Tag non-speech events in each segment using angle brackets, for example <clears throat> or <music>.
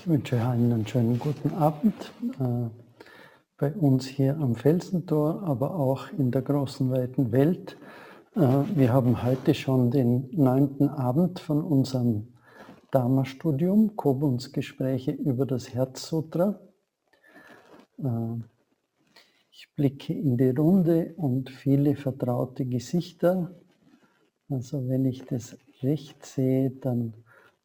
Ich wünsche einen schönen guten Abend. Äh, bei uns hier am Felsentor, aber auch in der großen, weiten Welt. Äh, wir haben heute schon den neunten Abend von unserem Dharma-Studium, Kobuns Gespräche über das Herzsutra. Äh, ich blicke in die Runde und viele vertraute Gesichter. Also wenn ich das recht sehe, dann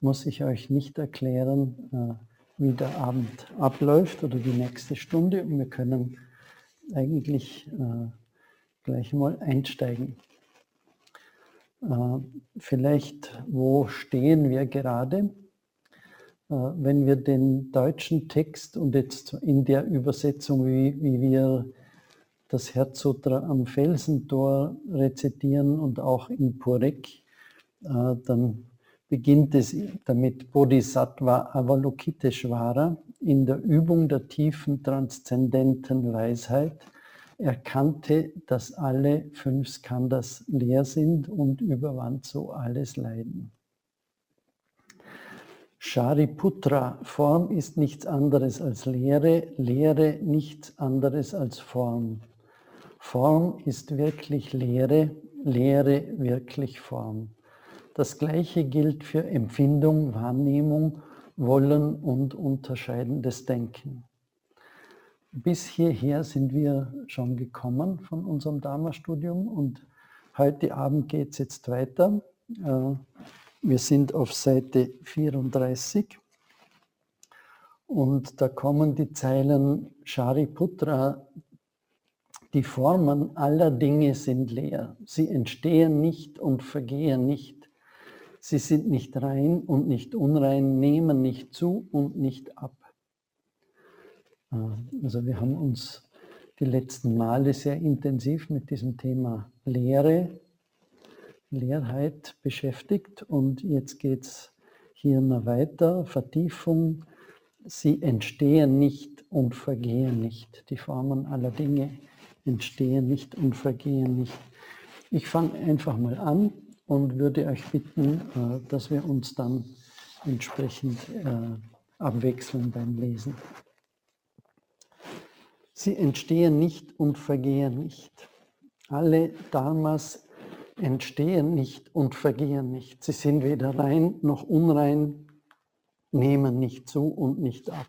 muss ich euch nicht erklären, äh, wie der Abend abläuft oder die nächste Stunde. Und wir können eigentlich äh, gleich mal einsteigen. Äh, vielleicht, wo stehen wir gerade? Wenn wir den deutschen Text und jetzt in der Übersetzung, wie, wie wir das Herzsutra am Felsentor rezitieren und auch in Purek, dann beginnt es damit Bodhisattva Avalokiteshvara in der Übung der tiefen transzendenten Weisheit erkannte, dass alle fünf Skandhas leer sind und überwand so alles Leiden. Shariputra, Form ist nichts anderes als Lehre, Lehre nichts anderes als Form. Form ist wirklich Lehre, Lehre wirklich Form. Das Gleiche gilt für Empfindung, Wahrnehmung, Wollen und unterscheidendes Denken. Bis hierher sind wir schon gekommen von unserem Dharma-Studium und heute Abend geht es jetzt weiter. Äh, wir sind auf Seite 34 und da kommen die Zeilen Shariputra, die Formen aller Dinge sind leer. Sie entstehen nicht und vergehen nicht. Sie sind nicht rein und nicht unrein, nehmen nicht zu und nicht ab. Äh, also wir haben uns die letzten Male sehr intensiv mit diesem Thema Lehre, Leerheit beschäftigt und jetzt geht es hier noch weiter, Vertiefung. Sie entstehen nicht und vergehen nicht. Die Formen aller Dinge entstehen nicht und vergehen nicht. Ich fange einfach mal an und würde euch bitten, äh, dass wir uns dann entsprechend äh, abwechseln beim Lesen. Sie entstehen nicht und vergehen nicht. Alle Dharmas entstehen nicht und vergehen nicht. Sie sind weder rein noch unrein, nehmen nicht zu und nicht ab.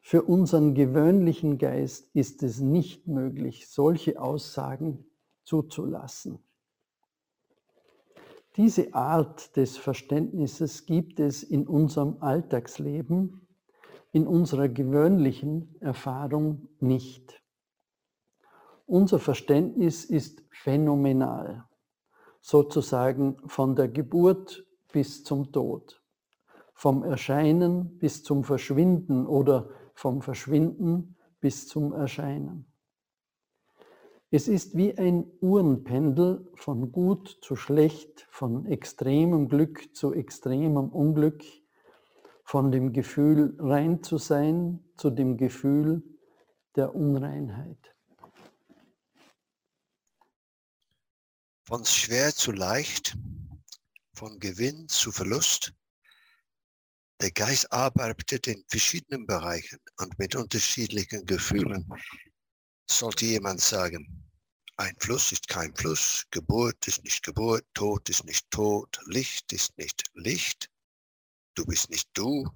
Für unseren gewöhnlichen Geist ist es nicht möglich, solche Aussagen zuzulassen. Diese Art des Verständnisses gibt es in unserem Alltagsleben, in unserer gewöhnlichen Erfahrung nicht. Unser Verständnis ist phänomenal, sozusagen von der Geburt bis zum Tod, vom Erscheinen bis zum Verschwinden oder vom Verschwinden bis zum Erscheinen. Es ist wie ein Uhrenpendel von gut zu schlecht, von extremem Glück zu extremem Unglück, von dem Gefühl rein zu sein zu dem Gefühl der Unreinheit. Von schwer zu leicht, von Gewinn zu Verlust. Der Geist arbeitet in verschiedenen Bereichen und mit unterschiedlichen Gefühlen. Sollte jemand sagen, ein Fluss ist kein Fluss, Geburt ist nicht Geburt, Tod ist nicht Tod, Licht ist nicht Licht, du bist nicht du.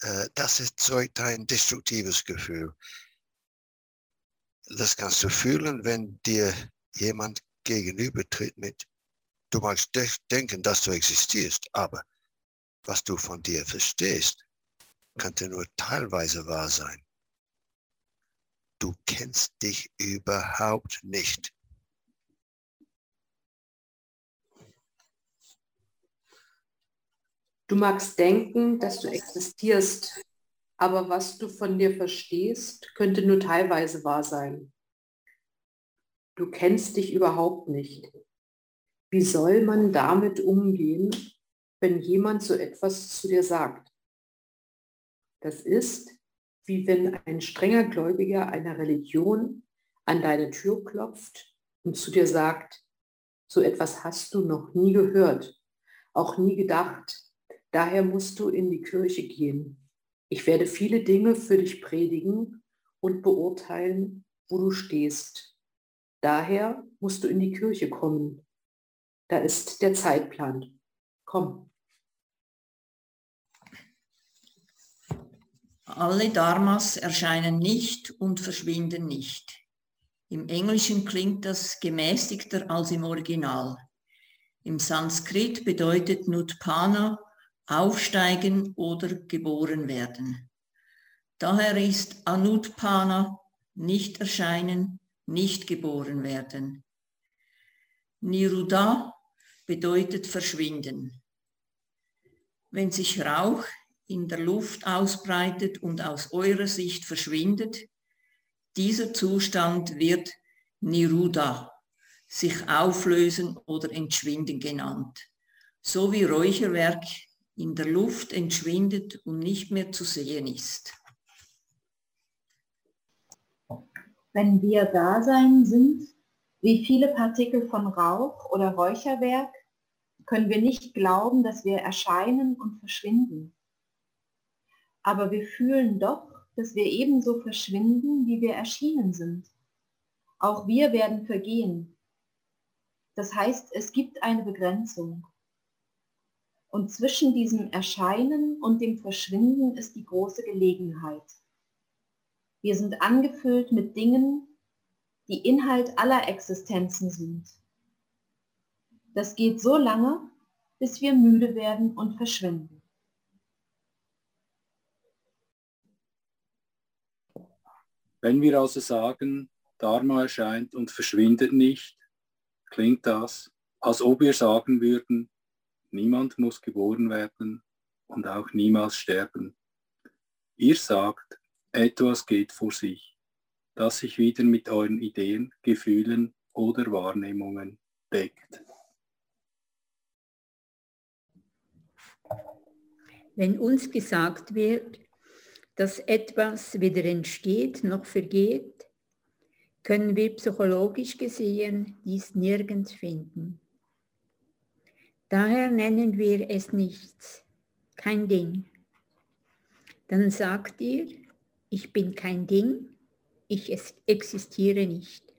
Äh, das erzeugt ein destruktives Gefühl. Das kannst du fühlen, wenn dir jemand gegenübertritt mit, du magst denken, dass du existierst, aber was du von dir verstehst, könnte nur teilweise wahr sein du kennst dich überhaupt nicht. Du magst denken, dass du existierst, aber was du von dir verstehst, könnte nur teilweise wahr sein. Du kennst dich überhaupt nicht. Wie soll man damit umgehen, wenn jemand so etwas zu dir sagt? Das ist, wie wenn ein strenger Gläubiger einer Religion an deine Tür klopft und zu dir sagt, so etwas hast du noch nie gehört, auch nie gedacht. Daher musst du in die Kirche gehen. Ich werde viele Dinge für dich predigen und beurteilen, wo du stehst. Daher musst du in die Kirche kommen. Da ist der Zeitplan. Komm. Alle Dharmas erscheinen nicht und verschwinden nicht. Im Englischen klingt das gemäßigter als im Original. Im Sanskrit bedeutet Nutpana aufsteigen oder geboren werden. Daher ist Anutpana nicht erscheinen, nicht geboren werden. Niruddha bedeutet verschwinden. Wenn sich Rauch in der Luft ausbreitet und aus eurer Sicht verschwindet, dieser Zustand wird Niruddha, sich auflösen oder entschwinden genannt, so wie Räucherwerk in der Luft entschwindet und nicht mehr zu sehen ist. Wenn wir Dasein sind, wie viele Partikel von Rauch oder Räucherwerk, können wir nicht glauben, dass wir erscheinen und verschwinden. Aber wir fühlen doch, dass wir ebenso verschwinden, wie wir erschienen sind. Auch wir werden vergehen. Das heißt, es gibt eine Begrenzung. Und zwischen diesem Erscheinen und dem Verschwinden ist die große Gelegenheit. Wir sind angefüllt mit Dingen, die Inhalt aller Existenzen sind. Das geht so lange, bis wir müde werden und verschwinden. Wenn wir also sagen, Dharma erscheint und verschwindet nicht, klingt das, als ob wir sagen würden, niemand muss geboren werden und auch niemals sterben. Ihr sagt, etwas geht vor sich, das sich wieder mit euren Ideen, Gefühlen oder Wahrnehmungen deckt. Wenn uns gesagt wird, dass etwas weder entsteht noch vergeht, können wir psychologisch gesehen dies nirgends finden. Daher nennen wir es nichts, kein Ding. Dann sagt ihr, ich bin kein Ding, ich existiere nicht.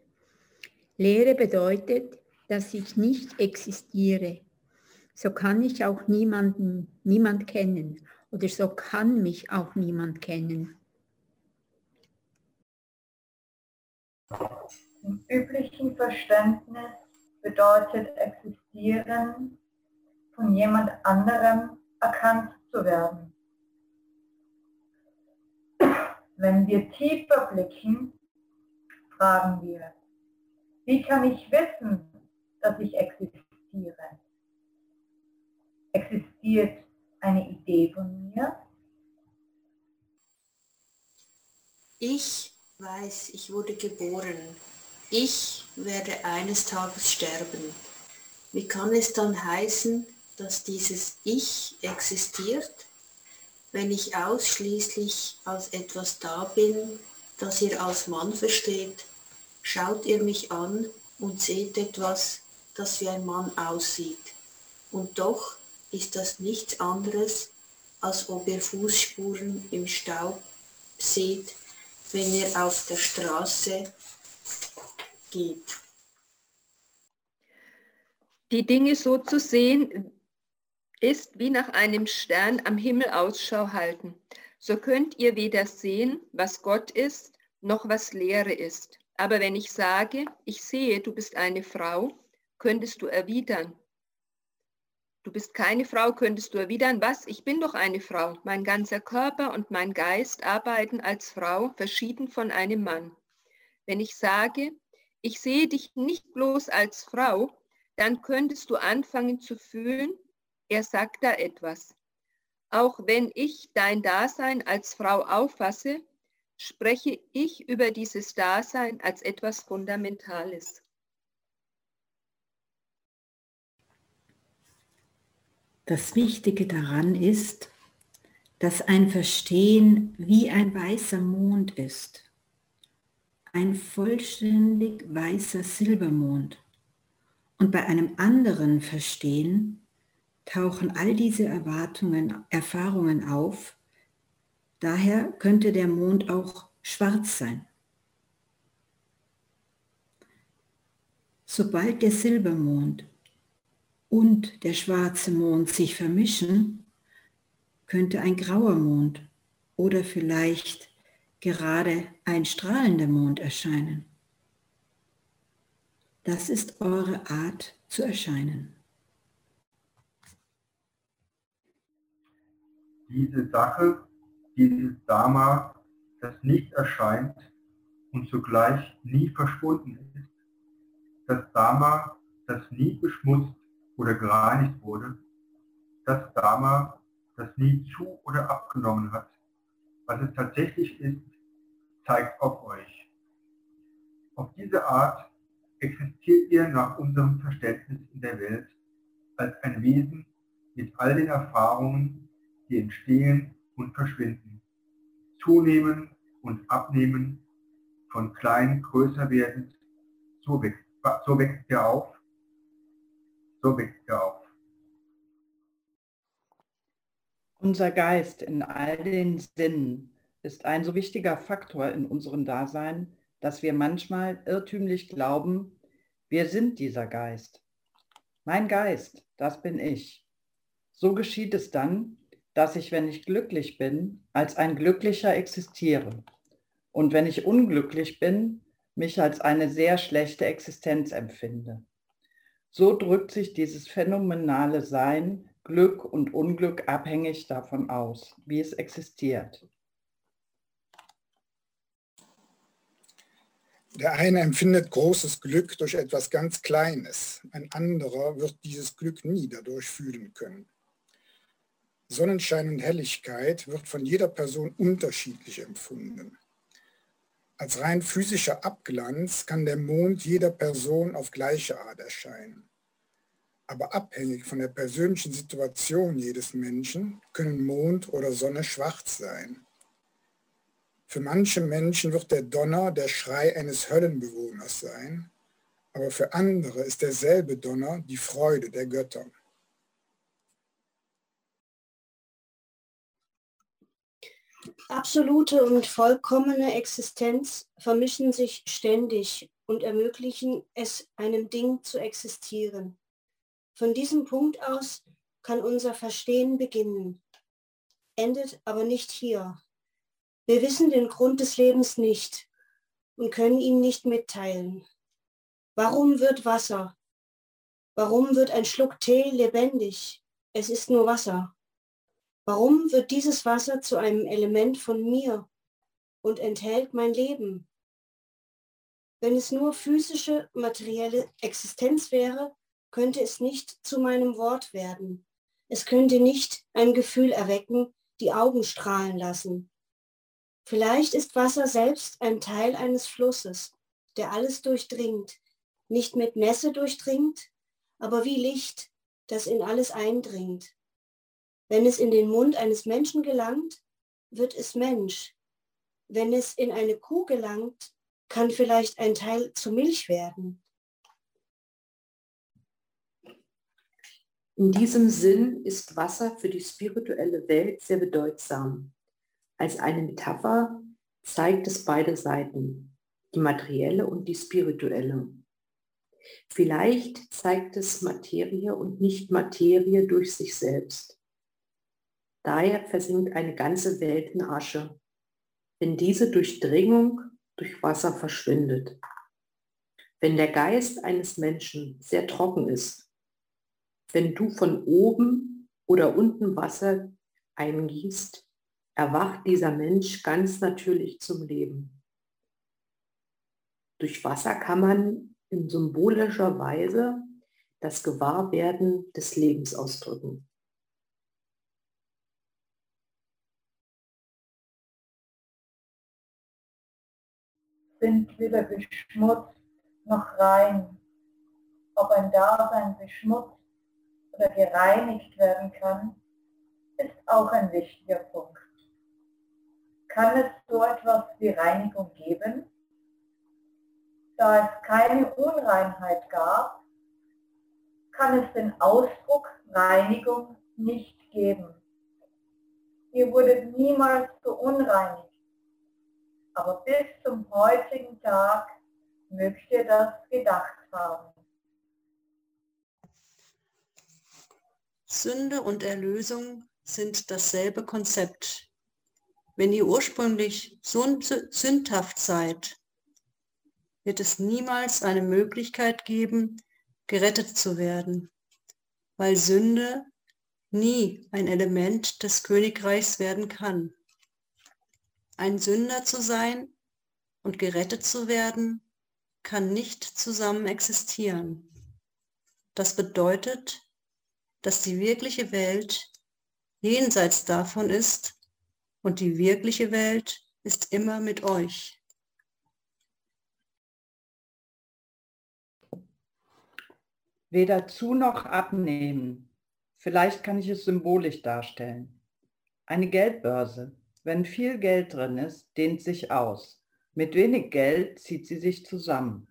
Lehre bedeutet, dass ich nicht existiere. So kann ich auch niemanden, niemand kennen oder so kann mich auch niemand kennen. Im üblichen Verständnis bedeutet existieren, von jemand anderem erkannt zu werden. Wenn wir tiefer blicken, fragen wir, wie kann ich wissen, dass ich existiere? Existiert eine Idee von mir? Ich weiß, ich wurde geboren. Ich werde eines Tages sterben. Wie kann es dann heißen, dass dieses Ich existiert? wenn ich ausschließlich als etwas da bin, das ihr als Mann versteht, schaut ihr mich an und seht etwas, das wie ein Mann aussieht. Und doch ist das nichts anderes, als ob ihr Fußspuren im Staub seht, wenn ihr auf der Straße geht. Die Dinge so zu sehen, ist wie nach einem Stern am Himmel Ausschau halten. So könnt ihr weder sehen, was Gott ist, noch was Leere ist. Aber wenn ich sage, ich sehe, du bist eine Frau, könntest du erwidern. Du bist keine Frau, könntest du erwidern, was? Ich bin doch eine Frau. Mein ganzer Körper und mein Geist arbeiten als Frau, verschieden von einem Mann. Wenn ich sage, ich sehe dich nicht bloß als Frau, dann könntest du anfangen zu fühlen, er sagt da etwas. Auch wenn ich dein Dasein als Frau auffasse, spreche ich über dieses Dasein als etwas Fundamentales. Das Wichtige daran ist, dass ein Verstehen wie ein weißer Mond ist. Ein vollständig weißer Silbermond. Und bei einem anderen Verstehen tauchen all diese Erwartungen, Erfahrungen auf. Daher könnte der Mond auch schwarz sein. Sobald der Silbermond und der schwarze Mond sich vermischen, könnte ein grauer Mond oder vielleicht gerade ein strahlender Mond erscheinen. Das ist eure Art zu erscheinen. Diese Sache, dieses Dharma, das nicht erscheint und zugleich nie verschwunden ist, das Dharma, das nie beschmutzt oder gereinigt wurde, das Dharma, das nie zu oder abgenommen hat, was es tatsächlich ist, zeigt auf euch. Auf diese Art existiert ihr nach unserem Verständnis in der Welt als ein Wesen mit all den Erfahrungen, die entstehen und verschwinden, zunehmen und abnehmen, von klein größer werdend, so wächst, so wächst ihr auf, so wächst ihr auf. Unser Geist in all den Sinnen ist ein so wichtiger Faktor in unserem Dasein, dass wir manchmal irrtümlich glauben, wir sind dieser Geist. Mein Geist, das bin ich. So geschieht es dann, dass ich, wenn ich glücklich bin, als ein Glücklicher existiere und wenn ich unglücklich bin, mich als eine sehr schlechte Existenz empfinde. So drückt sich dieses phänomenale Sein, Glück und Unglück abhängig davon aus, wie es existiert. Der eine empfindet großes Glück durch etwas ganz Kleines, ein anderer wird dieses Glück nie dadurch fühlen können. Sonnenschein und Helligkeit wird von jeder Person unterschiedlich empfunden. Als rein physischer Abglanz kann der Mond jeder Person auf gleiche Art erscheinen. Aber abhängig von der persönlichen Situation jedes Menschen können Mond oder Sonne schwarz sein. Für manche Menschen wird der Donner der Schrei eines Höllenbewohners sein, aber für andere ist derselbe Donner die Freude der Götter. Absolute und vollkommene Existenz vermischen sich ständig und ermöglichen es einem Ding zu existieren. Von diesem Punkt aus kann unser Verstehen beginnen, endet aber nicht hier, wir wissen den Grund des Lebens nicht und können ihn nicht mitteilen. Warum wird Wasser? Warum wird ein Schluck Tee lebendig? Es ist nur Wasser. Warum wird dieses Wasser zu einem Element von mir und enthält mein Leben? Wenn es nur physische, materielle Existenz wäre, könnte es nicht zu meinem Wort werden. Es könnte nicht ein Gefühl erwecken, die Augen strahlen lassen, Vielleicht ist Wasser selbst ein Teil eines Flusses, der alles durchdringt, nicht mit Nässe durchdringt, aber wie Licht, das in alles eindringt. Wenn es in den Mund eines Menschen gelangt, wird es Mensch. Wenn es in eine Kuh gelangt, kann vielleicht ein Teil zu Milch werden. In diesem Sinn ist Wasser für die spirituelle Welt sehr bedeutsam. Als eine Metapher zeigt es beide Seiten, die materielle und die spirituelle. Vielleicht zeigt es Materie und nicht Materie durch sich selbst. Daher versinkt eine ganze Welt in Asche, wenn diese Durchdringung durch Wasser verschwindet. Wenn der Geist eines Menschen sehr trocken ist, wenn du von oben oder unten Wasser eingießt, erwacht dieser Mensch ganz natürlich zum Leben. Durch Wasser kann man in symbolischer Weise das Gewahrwerden des Lebens ausdrücken. Sind weder beschmutzt noch rein. Ob ein Dasein beschmutzt oder gereinigt werden kann, ist auch ein wichtiger Punkt. Kann es so etwas wie Reinigung geben? Da es keine Unreinheit gab, kann es den Ausdruck Reinigung nicht geben. Ihr wurdet niemals beunreinigt, aber bis zum heutigen Tag mögt ihr das gedacht haben. Sünde und Erlösung sind dasselbe Konzept. Wenn ihr ursprünglich sündhaft seid, wird es niemals eine Möglichkeit geben, gerettet zu werden, weil Sünde nie ein Element des Königreichs werden kann. Ein Sünder zu sein und gerettet zu werden, kann nicht zusammen existieren. Das bedeutet, dass die wirkliche Welt jenseits davon ist und die wirkliche Welt ist immer mit euch. Weder zu noch abnehmen. Vielleicht kann ich es symbolisch darstellen. Eine Geldbörse, wenn viel Geld drin ist, dehnt sich aus. Mit wenig Geld zieht sie sich zusammen.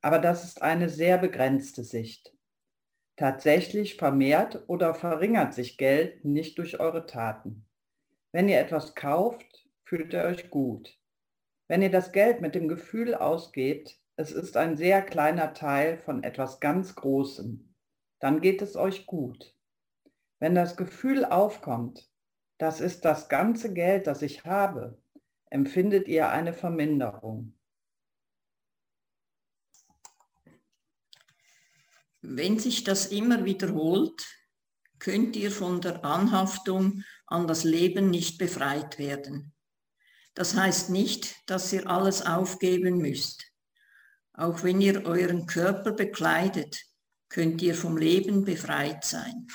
Aber das ist eine sehr begrenzte Sicht. Tatsächlich vermehrt oder verringert sich Geld nicht durch eure Taten. Wenn ihr etwas kauft, fühlt ihr euch gut. Wenn ihr das Geld mit dem Gefühl ausgebt, es ist ein sehr kleiner Teil von etwas ganz Großem, dann geht es euch gut. Wenn das Gefühl aufkommt, das ist das ganze Geld, das ich habe, empfindet ihr eine Verminderung. Wenn sich das immer wiederholt, könnt ihr von der Anhaftung an das Leben nicht befreit werden. Das heißt nicht, dass ihr alles aufgeben müsst. Auch wenn ihr euren Körper bekleidet, könnt ihr vom Leben befreit sein.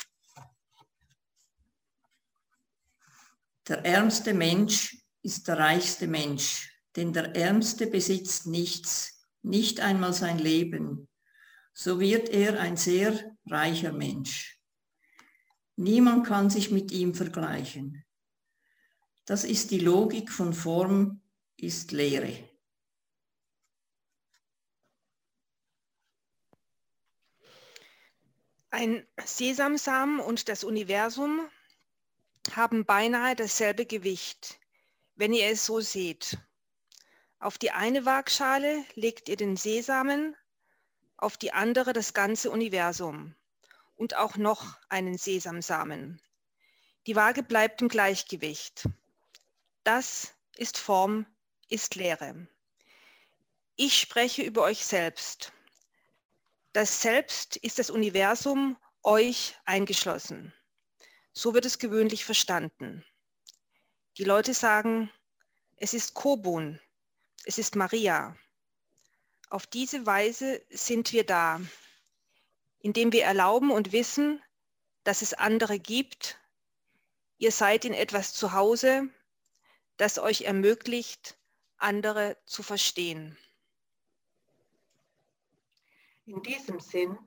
Der ärmste Mensch ist der reichste Mensch, denn der Ärmste besitzt nichts, nicht einmal sein Leben. So wird er ein sehr reicher Mensch. Niemand kann sich mit ihm vergleichen. Das ist die Logik von Form ist Lehre. Ein Sesamsamen und das Universum haben beinahe dasselbe Gewicht, wenn ihr es so seht. Auf die eine Waagschale legt ihr den Sesamen, auf die andere das ganze Universum und auch noch einen Sesamsamen. Die Waage bleibt im Gleichgewicht. Das ist Form, ist Lehre. Ich spreche über euch selbst. Das Selbst ist das Universum, euch eingeschlossen. So wird es gewöhnlich verstanden. Die Leute sagen, es ist Kobun, es ist Maria. Auf diese Weise sind wir da, indem wir erlauben und wissen, dass es andere gibt. Ihr seid in etwas zu Hause, das euch ermöglicht, andere zu verstehen. In diesem Sinn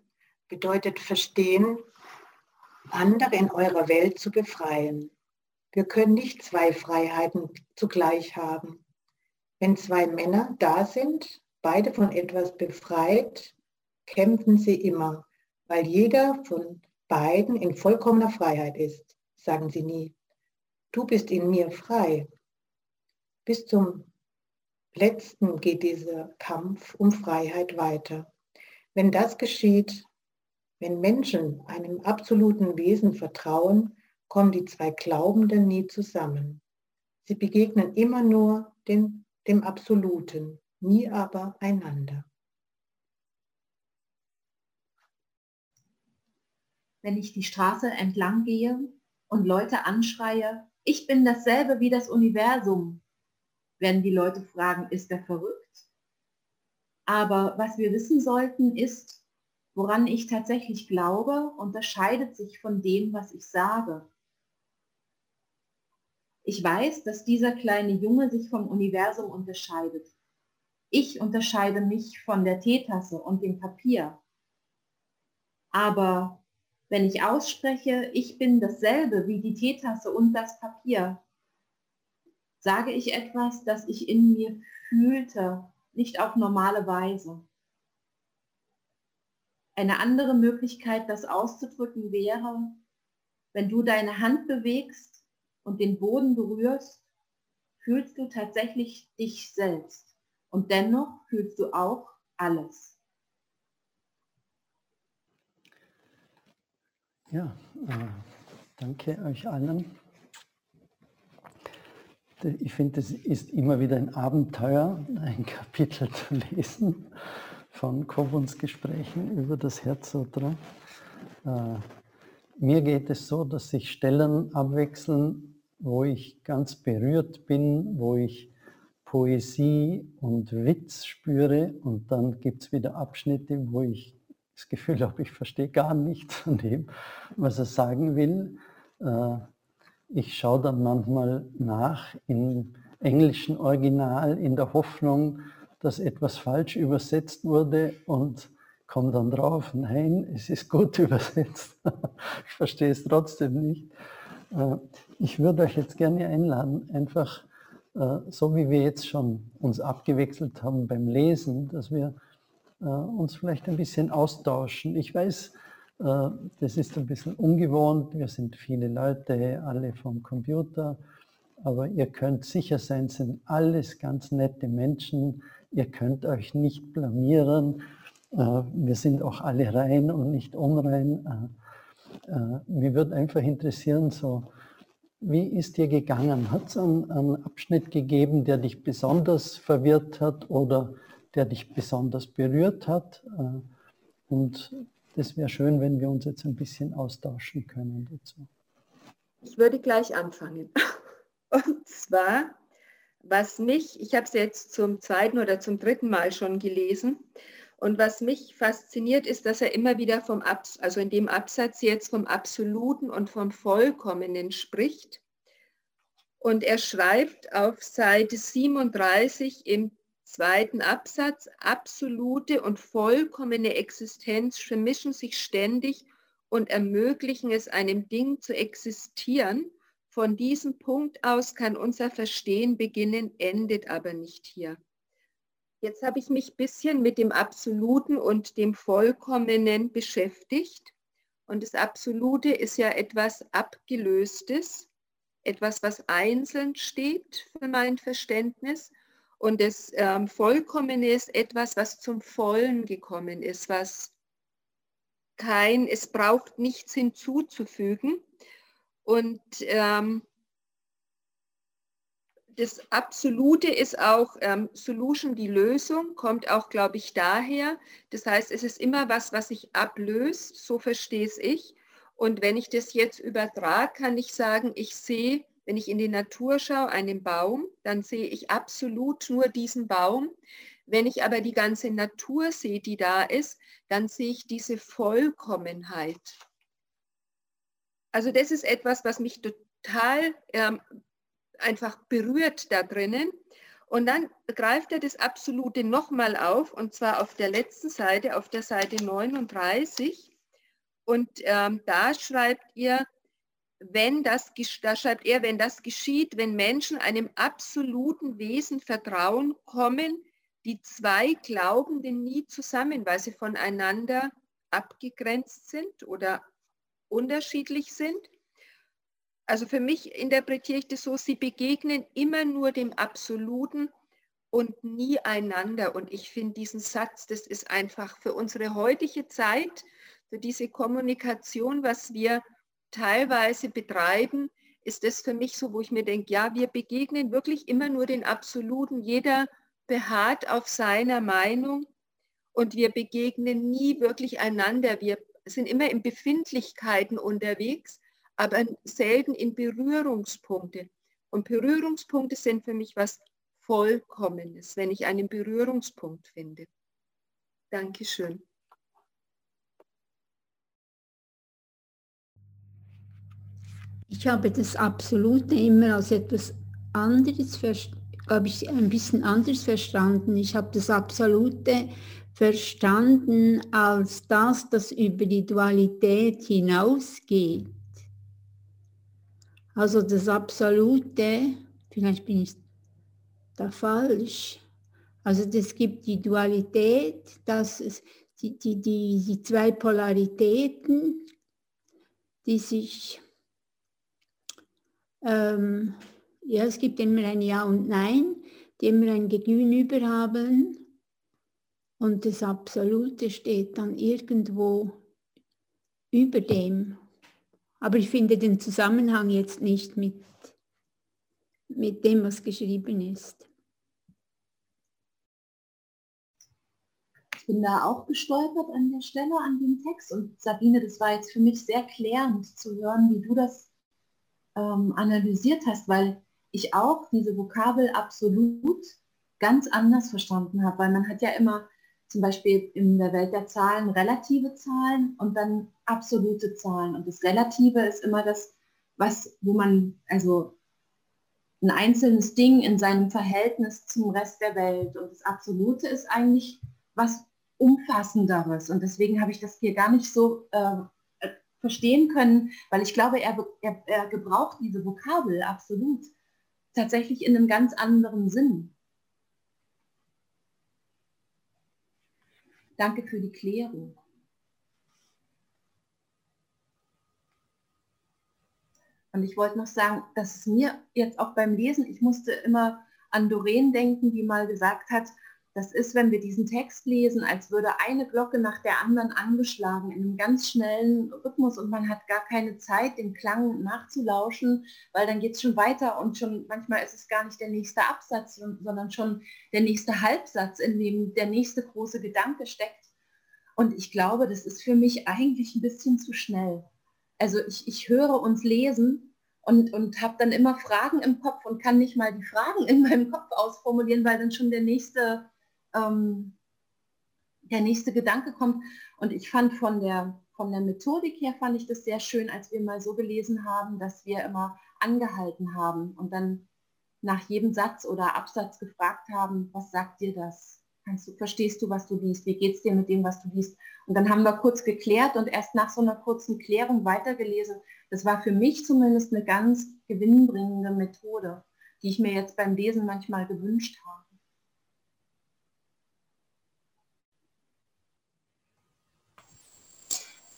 bedeutet Verstehen andere in eurer Welt zu befreien. Wir können nicht zwei Freiheiten zugleich haben. Wenn zwei Männer da sind, beide von etwas befreit, kämpfen sie immer, weil jeder von beiden in vollkommener Freiheit ist, sagen sie nie. Du bist in mir frei. Bis zum letzten geht dieser Kampf um Freiheit weiter. Wenn das geschieht, wenn Menschen einem absoluten Wesen vertrauen, kommen die zwei Glaubenden nie zusammen. Sie begegnen immer nur den, dem Absoluten, nie aber einander. Wenn ich die Straße entlang gehe und Leute anschreie, ich bin dasselbe wie das Universum, werden die Leute fragen, ist er verrückt? Aber was wir wissen sollten, ist, Woran ich tatsächlich glaube, unterscheidet sich von dem, was ich sage. Ich weiß, dass dieser kleine Junge sich vom Universum unterscheidet. Ich unterscheide mich von der Teetasse und dem Papier. Aber wenn ich ausspreche, ich bin dasselbe wie die Teetasse und das Papier, sage ich etwas, das ich in mir fühlte, nicht auf normale Weise. Eine andere Möglichkeit, das auszudrücken, wäre, wenn du deine Hand bewegst und den Boden berührst, fühlst du tatsächlich dich selbst. Und dennoch fühlst du auch alles. Ja, äh, danke euch allen. Ich finde, es ist immer wieder ein Abenteuer, ein Kapitel zu lesen von Kobuns Gesprächen über das Herzsutra. Äh, mir geht es so, dass sich Stellen abwechseln, wo ich ganz berührt bin, wo ich Poesie und Witz spüre und dann gibt es wieder Abschnitte, wo ich das Gefühl habe, ich verstehe gar nichts von dem, was er sagen will. Äh, ich schaue dann manchmal nach im englischen Original in der Hoffnung, dass etwas falsch übersetzt wurde und komme dann drauf, nein, es ist gut <laughs> übersetzt. ich verstehe es trotzdem nicht. Äh, ich würde euch jetzt gerne einladen, einfach äh, so wie wir jetzt schon uns abgewechselt haben beim Lesen, dass wir äh, uns vielleicht ein bisschen austauschen. Ich weiß, das ist ein bisschen ungewohnt. Wir sind viele Leute, alle vom Computer. Aber ihr könnt sicher sein, sind alles ganz nette Menschen. Ihr könnt euch nicht blamieren. Wir sind auch alle rein und nicht unrein. Mir würde einfach interessieren, so wie ist dir gegangen? Hat es einen, einen, Abschnitt gegeben, der dich besonders verwirrt hat oder der dich besonders berührt hat? Äh, und das wäre schön, wenn wir uns jetzt ein bisschen austauschen können dazu. Ich würde gleich anfangen. <laughs> Und zwar, was mich, ich habe es jetzt zum zweiten oder zum dritten Mal schon gelesen, und was mich fasziniert, ist, dass er immer wieder vom, Abs also in dem Absatz jetzt vom Absoluten und vom Vollkommenen spricht. Und er schreibt auf Seite 37 im zweiten Absatz, absolute und vollkommene Existenz vermischen sich ständig und ermöglichen es einem Ding zu existieren. Von diesem Punkt aus kann unser Verstehen beginnen, endet aber nicht hier. Jetzt habe ich mich ein bisschen mit dem Absoluten und dem Vollkommenen beschäftigt. Und das Absolute ist ja etwas Abgelöstes, etwas, was einzeln steht für mein Verständnis. Und das ähm, Vollkommene ist etwas, was zum Vollen gekommen ist, was kein, es braucht nichts hinzuzufügen. Und ähm, das Absolute ist auch ähm, Solution, die Lösung, kommt auch, glaube ich, daher. Das heißt, es ist immer was, was sich ablöst, so verstehe es ich. Und wenn ich das jetzt übertrage, kann ich sagen, ich sehe, wenn ich in die Natur schaue, einen Baum, dann sehe ich absolut nur diesen Baum. Wenn ich aber die ganze Natur sehe, die da ist, dann sehe ich diese Vollkommenheit. Also das ist etwas, was mich total ähm, einfach berührt da drinnen. Und dann greift er das Absolute nochmal auf, und zwar auf der letzten Seite, auf der Seite 39. Und ähm, da schreibt ihr, wenn das, da schreibt er, wenn das geschieht, wenn Menschen einem absoluten Wesen vertrauen, kommen die zwei Glaubenden nie zusammen, weil sie voneinander abgegrenzt sind oder unterschiedlich sind. Also für mich interpretiere ich das so, sie begegnen immer nur dem Absoluten und nie einander. Und ich finde diesen Satz, das ist einfach für unsere heutige Zeit, für diese Kommunikation, was wir teilweise betreiben, ist das für mich so, wo ich mir denke, ja, wir begegnen wirklich immer nur den Absoluten. Jeder beharrt auf seiner Meinung und wir begegnen nie wirklich einander. Wir sind immer in Befindlichkeiten unterwegs aber selten in Berührungspunkte. Und Berührungspunkte sind für mich was Vollkommenes, wenn ich einen Berührungspunkt finde. Dankeschön. Ich habe das Absolute immer als etwas anderes, glaube ich, ein bisschen anders verstanden. Ich habe das Absolute verstanden als das, das über die Dualität hinausgeht. Also das Absolute, vielleicht bin ich da falsch, also es gibt die Dualität, dass es die, die, die, die zwei Polaritäten, die sich, ähm, ja, es gibt immer ein Ja und Nein, die immer ein Gegenüber haben und das Absolute steht dann irgendwo über dem. Aber ich finde den Zusammenhang jetzt nicht mit, mit dem, was geschrieben ist. Ich bin da auch gestolpert an der Stelle, an dem Text. Und Sabine, das war jetzt für mich sehr klärend zu hören, wie du das ähm, analysiert hast, weil ich auch diese Vokabel absolut ganz anders verstanden habe, weil man hat ja immer zum Beispiel in der Welt der Zahlen relative Zahlen und dann absolute Zahlen. Und das Relative ist immer das, was, wo man, also ein einzelnes Ding in seinem Verhältnis zum Rest der Welt. Und das Absolute ist eigentlich was Umfassenderes. Und deswegen habe ich das hier gar nicht so äh, verstehen können, weil ich glaube, er, er, er gebraucht diese Vokabel absolut tatsächlich in einem ganz anderen Sinn. Danke für die Klärung. Und ich wollte noch sagen, dass es mir jetzt auch beim Lesen, ich musste immer an Doreen denken, die mal gesagt hat, das ist, wenn wir diesen Text lesen, als würde eine Glocke nach der anderen angeschlagen in einem ganz schnellen Rhythmus und man hat gar keine Zeit, den Klang nachzulauschen, weil dann geht es schon weiter und schon manchmal ist es gar nicht der nächste Absatz, sondern schon der nächste Halbsatz, in dem der nächste große Gedanke steckt. Und ich glaube, das ist für mich eigentlich ein bisschen zu schnell. Also ich, ich höre uns lesen und, und habe dann immer Fragen im Kopf und kann nicht mal die Fragen in meinem Kopf ausformulieren, weil dann schon der nächste ähm, der nächste Gedanke kommt. Und ich fand von der, von der Methodik her, fand ich das sehr schön, als wir mal so gelesen haben, dass wir immer angehalten haben und dann nach jedem Satz oder Absatz gefragt haben, was sagt dir das? Kannst du, verstehst du, was du liest? Wie geht es dir mit dem, was du liest? Und dann haben wir kurz geklärt und erst nach so einer kurzen Klärung weitergelesen. Das war für mich zumindest eine ganz gewinnbringende Methode, die ich mir jetzt beim Lesen manchmal gewünscht habe.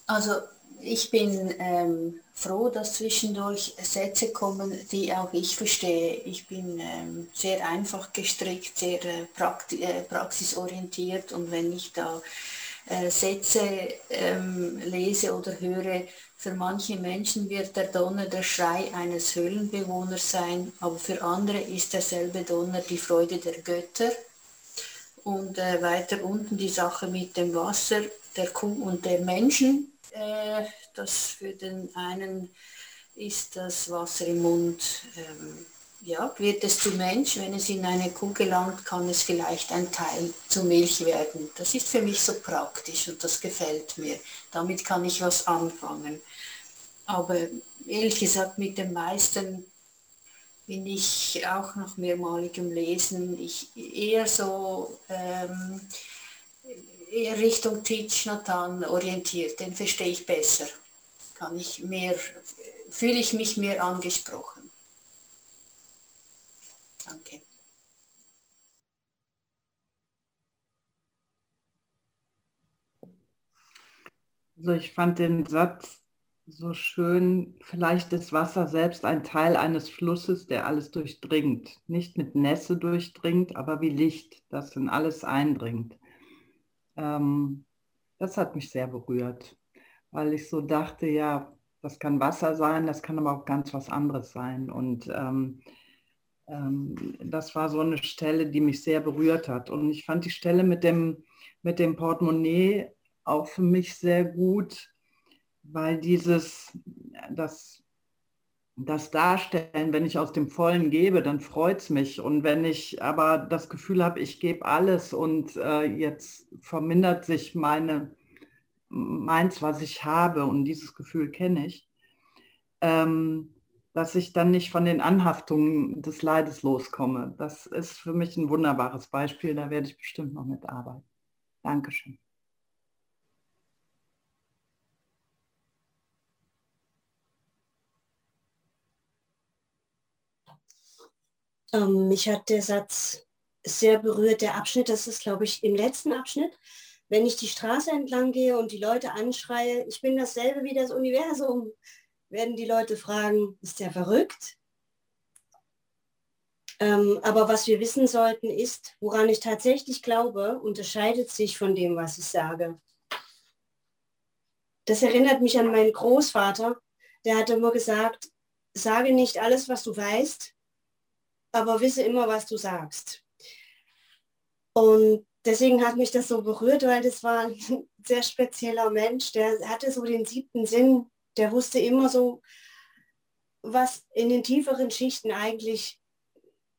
Also ich bin ähm, froh, dass zwischendurch Sätze kommen, die auch ich verstehe. Ich bin ähm, sehr einfach gestrickt, sehr äh, prakti äh, praxisorientiert und wenn ich da äh, Sätze ähm, lese oder höre, für manche Menschen wird der Donner der Schrei eines Höhlenbewohners sein, aber für andere ist derselbe Donner die Freude der Götter. Und äh, weiter unten die Sache mit dem Wasser, der Kuh und dem Menschen, äh, das für den einen ist das Wasser im Mund, ähm, ja, wird es zu Mensch. Wenn es in eine Kuh gelangt, kann es vielleicht ein Teil zu Milch werden. Das ist für mich so praktisch und das gefällt mir. Damit kann ich was anfangen. Aber ehrlich gesagt, mit dem meisten bin ich auch nach mehrmaligem Lesen ich eher so ähm, Richtung Teach Nathan orientiert, den verstehe ich besser. Kann ich mehr, fühle ich mich mehr angesprochen. Danke. Also ich fand den Satz so schön, vielleicht ist Wasser selbst ein Teil eines Flusses, der alles durchdringt. Nicht mit Nässe durchdringt, aber wie Licht, das in alles eindringt. Ähm, das hat mich sehr berührt, weil ich so dachte, ja, das kann Wasser sein, das kann aber auch ganz was anderes sein. Und ähm, ähm, das war so eine Stelle, die mich sehr berührt hat. Und ich fand die Stelle mit dem, mit dem Portemonnaie auch für mich sehr gut, weil dieses, das das darstellen, wenn ich aus dem Vollen gebe, dann freut es mich. Und wenn ich aber das Gefühl habe, ich gebe alles und äh, jetzt vermindert sich meine, meins, was ich habe, und dieses Gefühl kenne ich, ähm, dass ich dann nicht von den Anhaftungen des Leides loskomme. Das ist für mich ein wunderbares Beispiel, da werde ich bestimmt noch mitarbeiten. Dankeschön. Ähm, mich hat der Satz sehr berührt, der Abschnitt, das ist, glaube ich, im letzten Abschnitt, wenn ich die Straße entlang gehe und die Leute anschreie, ich bin dasselbe wie das Universum, werden die Leute fragen, ist der verrückt? Ähm, aber was wir wissen sollten ist, woran ich tatsächlich glaube, unterscheidet sich von dem, was ich sage. Das erinnert mich an meinen Großvater, der hat immer gesagt, sage nicht alles, was du weißt, aber wisse immer, was du sagst. Und deswegen hat mich das so berührt, weil das war ein <laughs> sehr spezieller Mensch, der hatte so den siebten Sinn, der wusste immer so, was in den tieferen Schichten eigentlich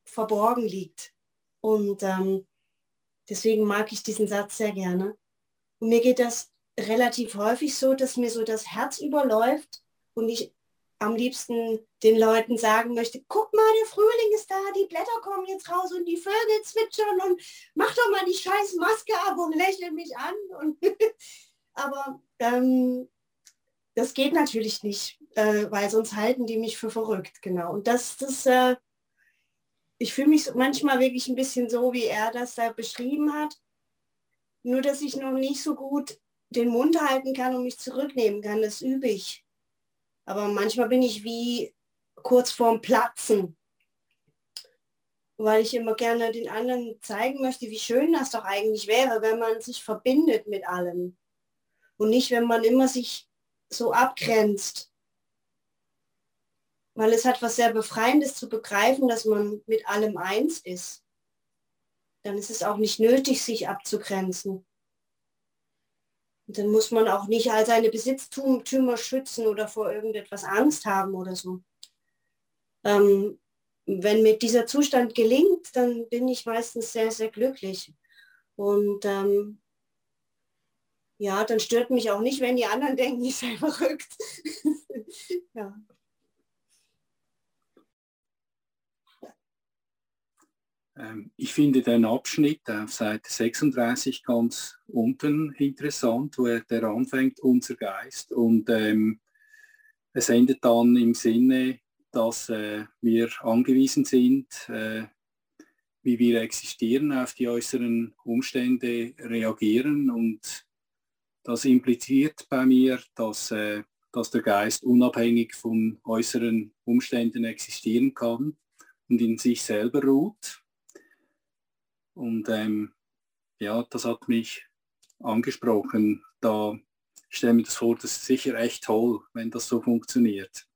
verborgen liegt. Und ähm, deswegen mag ich diesen Satz sehr gerne. Und mir geht das relativ häufig so, dass mir so das Herz überläuft und ich am liebsten den Leuten sagen möchte, guck mal, der Frühling ist da, die Blätter kommen jetzt raus und die Vögel zwitschern und mach doch mal die scheiß Maske ab und lächle mich an. Und <laughs> Aber ähm, das geht natürlich nicht, äh, weil sonst halten die mich für verrückt, genau. Und das, das äh, ich fühle mich manchmal wirklich ein bisschen so, wie er das da beschrieben hat. Nur, dass ich noch nicht so gut den Mund halten kann und mich zurücknehmen kann, das übe ich. Aber manchmal bin ich wie kurz vorm Platzen, weil ich immer gerne den anderen zeigen möchte, wie schön das doch eigentlich wäre, wenn man sich verbindet mit allem und nicht, wenn man immer sich so abgrenzt. Weil es hat was sehr Befreiendes zu begreifen, dass man mit allem eins ist. Dann ist es auch nicht nötig, sich abzugrenzen. Und dann muss man auch nicht all seine Besitztümer schützen oder vor irgendetwas Angst haben oder so. Ähm, wenn mir dieser Zustand gelingt, dann bin ich meistens sehr, sehr glücklich. Und ähm, ja, dann stört mich auch nicht, wenn die anderen denken, ich sei verrückt. <laughs> ja. Ich finde den Abschnitt auf Seite 36 ganz unten interessant, wo er der anfängt, unser Geist. Und ähm, es endet dann im Sinne, dass äh, wir angewiesen sind, äh, wie wir existieren, auf die äußeren Umstände reagieren. Und das impliziert bei mir, dass, äh, dass der Geist unabhängig von äußeren Umständen existieren kann und in sich selber ruht. Und ähm, ja, das hat mich angesprochen. Da stelle mir das vor, das ist sicher echt toll, wenn das so funktioniert.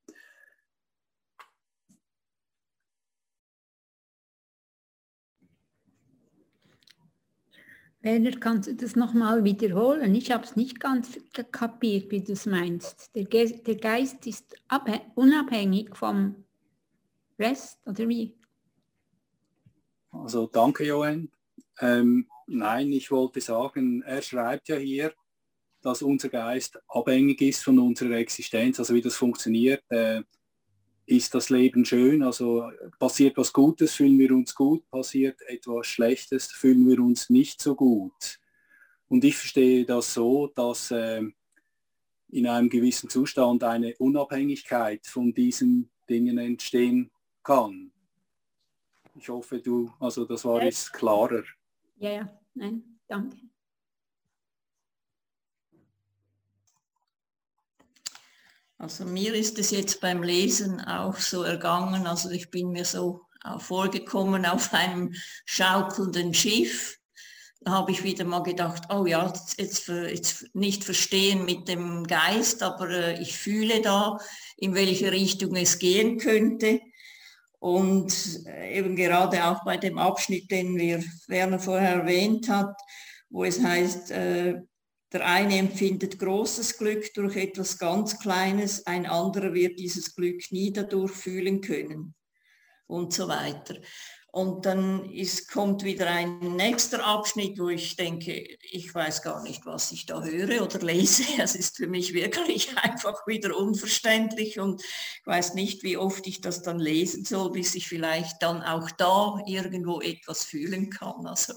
Werner, kannst du das nochmal wiederholen? Ich habe es nicht ganz kapiert, wie du es meinst. Der, Ge der Geist ist unabhängig vom Rest, oder wie? Also danke, Johann. Ähm, nein, ich wollte sagen, er schreibt ja hier, dass unser Geist abhängig ist von unserer Existenz, also wie das funktioniert. Äh, ist das Leben schön, also passiert was Gutes, fühlen wir uns gut, passiert etwas Schlechtes, fühlen wir uns nicht so gut. Und ich verstehe das so, dass äh, in einem gewissen Zustand eine Unabhängigkeit von diesen Dingen entstehen kann. Ich hoffe, du, also das war jetzt klarer. Ja, ja, nein, danke. Also mir ist es jetzt beim Lesen auch so ergangen, also ich bin mir so vorgekommen auf einem schaukelnden Schiff. Da habe ich wieder mal gedacht, oh ja, jetzt, jetzt nicht verstehen mit dem Geist, aber äh, ich fühle da, in welche Richtung es gehen könnte. Und äh, eben gerade auch bei dem Abschnitt, den wir Werner vorher erwähnt hat, wo es heißt, äh, der eine empfindet großes Glück durch etwas ganz Kleines, ein anderer wird dieses Glück nie dadurch fühlen können und so weiter. Und dann ist, kommt wieder ein nächster Abschnitt, wo ich denke, ich weiß gar nicht, was ich da höre oder lese. <laughs> Es ist für mich wirklich <laughs> einfach wieder unverständlich und ich weiß nicht, wie oft ich das dann lesen soll, bis ich vielleicht dann auch da irgendwo etwas fühlen kann. Also.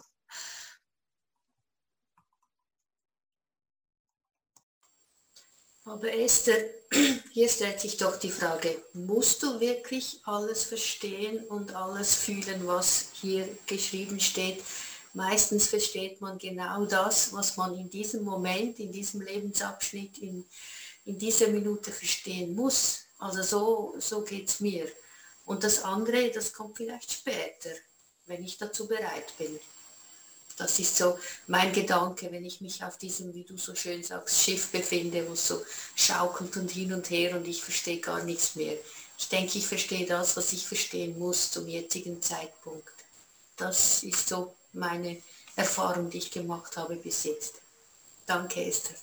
Aber Esther, <clears throat> hier stellt sich doch die Frage, musst du wirklich alles verstehen und alles fühlen, was hier geschrieben steht? meistens versteht man genau das, was man in diesem Moment, in diesem Lebensabschnitt, in, in dieser Minute verstehen muss. Also so, so geht es mir. Und das andere, das kommt vielleicht später, wenn ich dazu bereit bin. Das ist so mein Gedanke, wenn ich mich auf diesem, wie du so schön sagst, Schiff befinde, wo es so schaukelt und hin und her und ich verstehe gar nichts mehr. Ich denke, ich verstehe das, was ich verstehen muss zum jetzigen Zeitpunkt. Das ist so meine Erfahrung, die ich gemacht habe bis jetzt. Danke, Esther.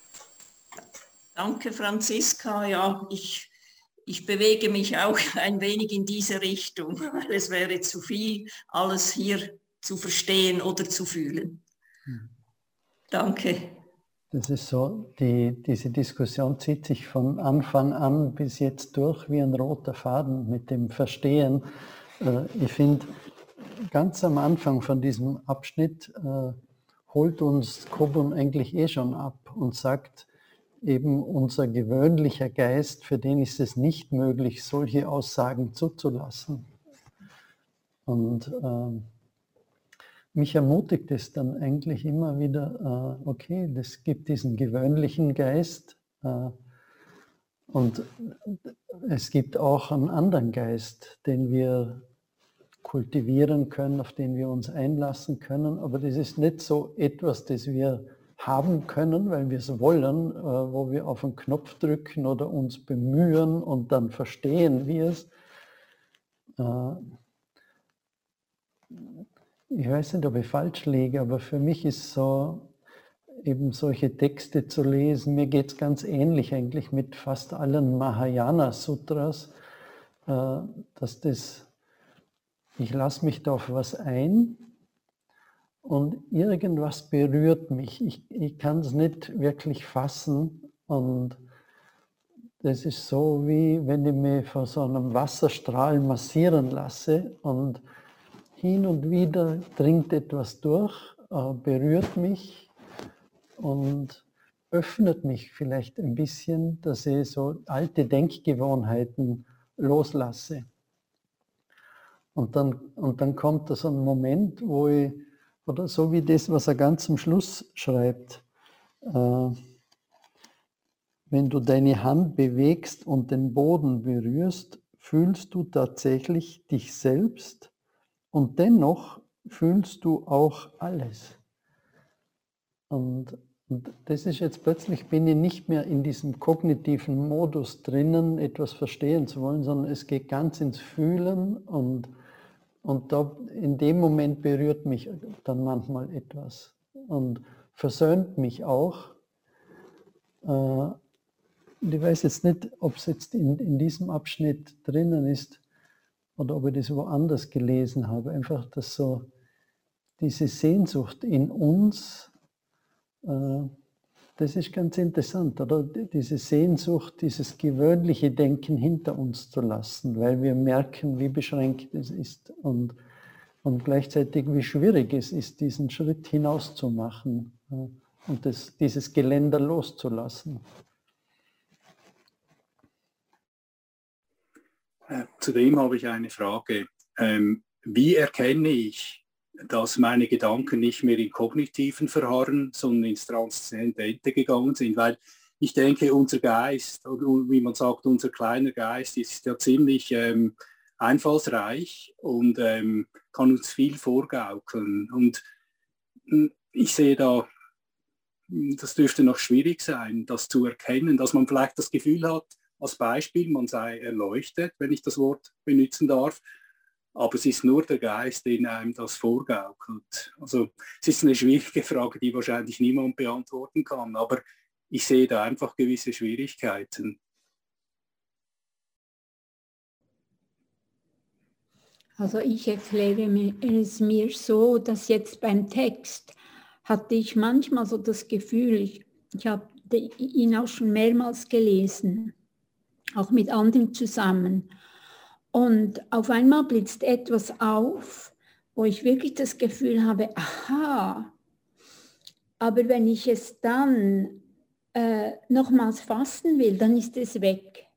Danke, Franziska. Ja, ich, ich bewege mich auch <laughs> ein wenig in diese Richtung, weil es wäre zu viel, alles hier zu verstehen oder zu fühlen. Hm. Danke. Das ist so, die, diese Diskussion zieht sich von Anfang an bis jetzt durch wie ein roter Faden mit dem Verstehen. Äh, ich finde, ganz am Anfang von diesem Abschnitt äh, holt uns Kobun eigentlich eh schon ab und sagt, eben unser gewöhnlicher Geist, für den ist es nicht möglich, solche Aussagen zuzulassen. Und äh, mich ermutigt es dann eigentlich immer wieder, äh, okay, das gibt diesen gewöhnlichen Geist äh, und es gibt auch einen anderen Geist, den wir kultivieren können, auf den wir uns einlassen können, aber das ist nicht so etwas, das wir haben können, weil wir es wollen, äh, wo wir auf einen Knopf drücken oder uns bemühen und dann verstehen wir es ich weiß nicht, ob ich falsch liege, aber für mich ist so, eben solche Texte zu lesen, mir geht es ganz ähnlich eigentlich mit fast allen Mahayana-Sutras, äh, dass das, ich lasse mich da auf was ein und irgendwas berührt mich. Ich, ich kann es nicht wirklich fassen und das ist so wie wenn ich mich von so einem Wasserstrahl massieren lasse und hin und wieder dringt etwas durch, äh, berührt mich und öffnet mich vielleicht ein bisschen, dass ich so alte Denkgewohnheiten loslasse. Und dann, und dann kommt da so ein Moment, wo ich, oder so wie das, was er ganz zum Schluss schreibt, äh, wenn du deine Hand bewegst und den Boden berührst, fühlst du tatsächlich dich selbst und dennoch fühlst du auch alles. Und, und das ist jetzt plötzlich, bin ich nicht mehr in diesem kognitiven Modus drinnen, etwas verstehen zu wollen, sondern es geht ganz ins Fühlen und, und da, in dem Moment berührt mich dann manchmal etwas und versöhnt mich auch. Äh, ich weiß jetzt nicht, ob es jetzt in, in diesem Abschnitt drinnen ist, oder ob ich das woanders gelesen habe, einfach, dass so diese Sehnsucht in uns, äh, das ist ganz interessant, oder? Diese Sehnsucht, dieses gewöhnliche Denken hinter uns zu lassen, weil wir merken, wie beschränkt es ist und, und gleichzeitig, wie schwierig es ist, diesen Schritt hinauszumachen äh, und das, dieses Geländer loszulassen. Äh, zudem habe ich eine Frage. Ähm, wie erkenne ich, dass meine Gedanken nicht mehr in kognitiven verharren, sondern ins Transzendente gegangen sind? Weil ich denke, unser Geist, wie man sagt, unser kleiner Geist ist ja ziemlich ähm, einfallsreich und ähm, kann uns viel vorgaukeln. Und hm, ich sehe da, hm, das dürfte noch schwierig sein, das zu erkennen, dass man vielleicht das Gefühl hat, als Beispiel, man sei erleuchtet, wenn ich das Wort benutzen darf, aber es ist nur der Geist, den einem das vorgaukelt. Also es ist eine schwierige Frage, die wahrscheinlich niemand beantworten kann, aber ich sehe da einfach gewisse Schwierigkeiten. Also ich erkläre es mir so, dass jetzt beim Text hatte ich manchmal so das Gefühl, ich, ich habe ihn auch schon mehrmals gelesen, auch mit anderen zusammen. Und auf einmal blitzt etwas auf, wo ich wirklich das Gefühl habe, aha, aber wenn ich es dann äh, nochmals fassen will, dann ist es weg.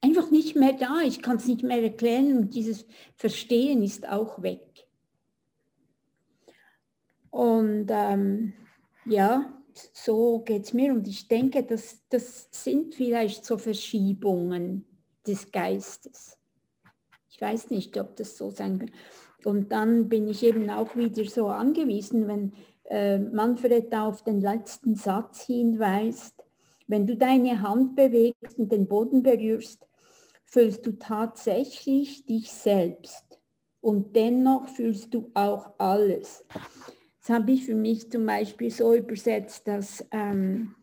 Einfach nicht mehr da, ich kann es nicht mehr erklären und dieses Verstehen ist auch weg. Und ähm, ja, so geht es mir und ich denke, das, das sind vielleicht so Verschiebungen des Geistes. Ich weiß nicht, ob das so sein kann. Und dann bin ich eben auch wieder so angewiesen, wenn äh, Manfred auf den letzten Satz hinweist, wenn du deine Hand bewegst und den Boden berührst, fühlst du tatsächlich dich selbst und dennoch fühlst du auch alles. Das habe ich für mich zum Beispiel so übersetzt, dass ähm,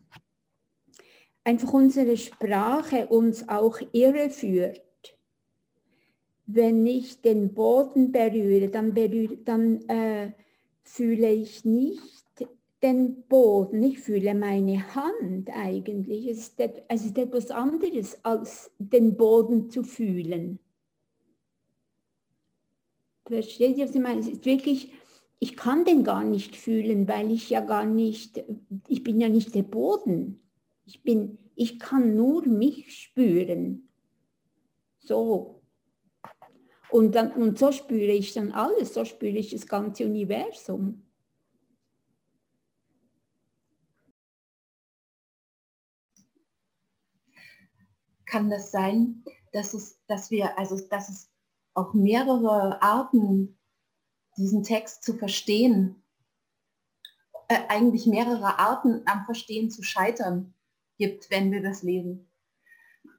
einfach unsere Sprache uns auch irreführt. Wenn ich den Boden berühre, dann, berühre, dann äh, fühle ich nicht den Boden, ich fühle meine Hand eigentlich. Es ist, es ist etwas anderes, als den Boden zu fühlen. Versteht ihr, was ich meine? Es ist wirklich ich kann den gar nicht fühlen, weil ich ja gar nicht, ich bin ja nicht der Boden. Ich, bin, ich kann nur mich spüren. So. Und, dann, und so spüre ich dann alles, so spüre ich das ganze Universum. Kann das sein, dass, es, dass wir, also dass es auch mehrere Arten diesen Text zu verstehen, äh, eigentlich mehrere Arten am Verstehen zu scheitern gibt, wenn wir das lesen.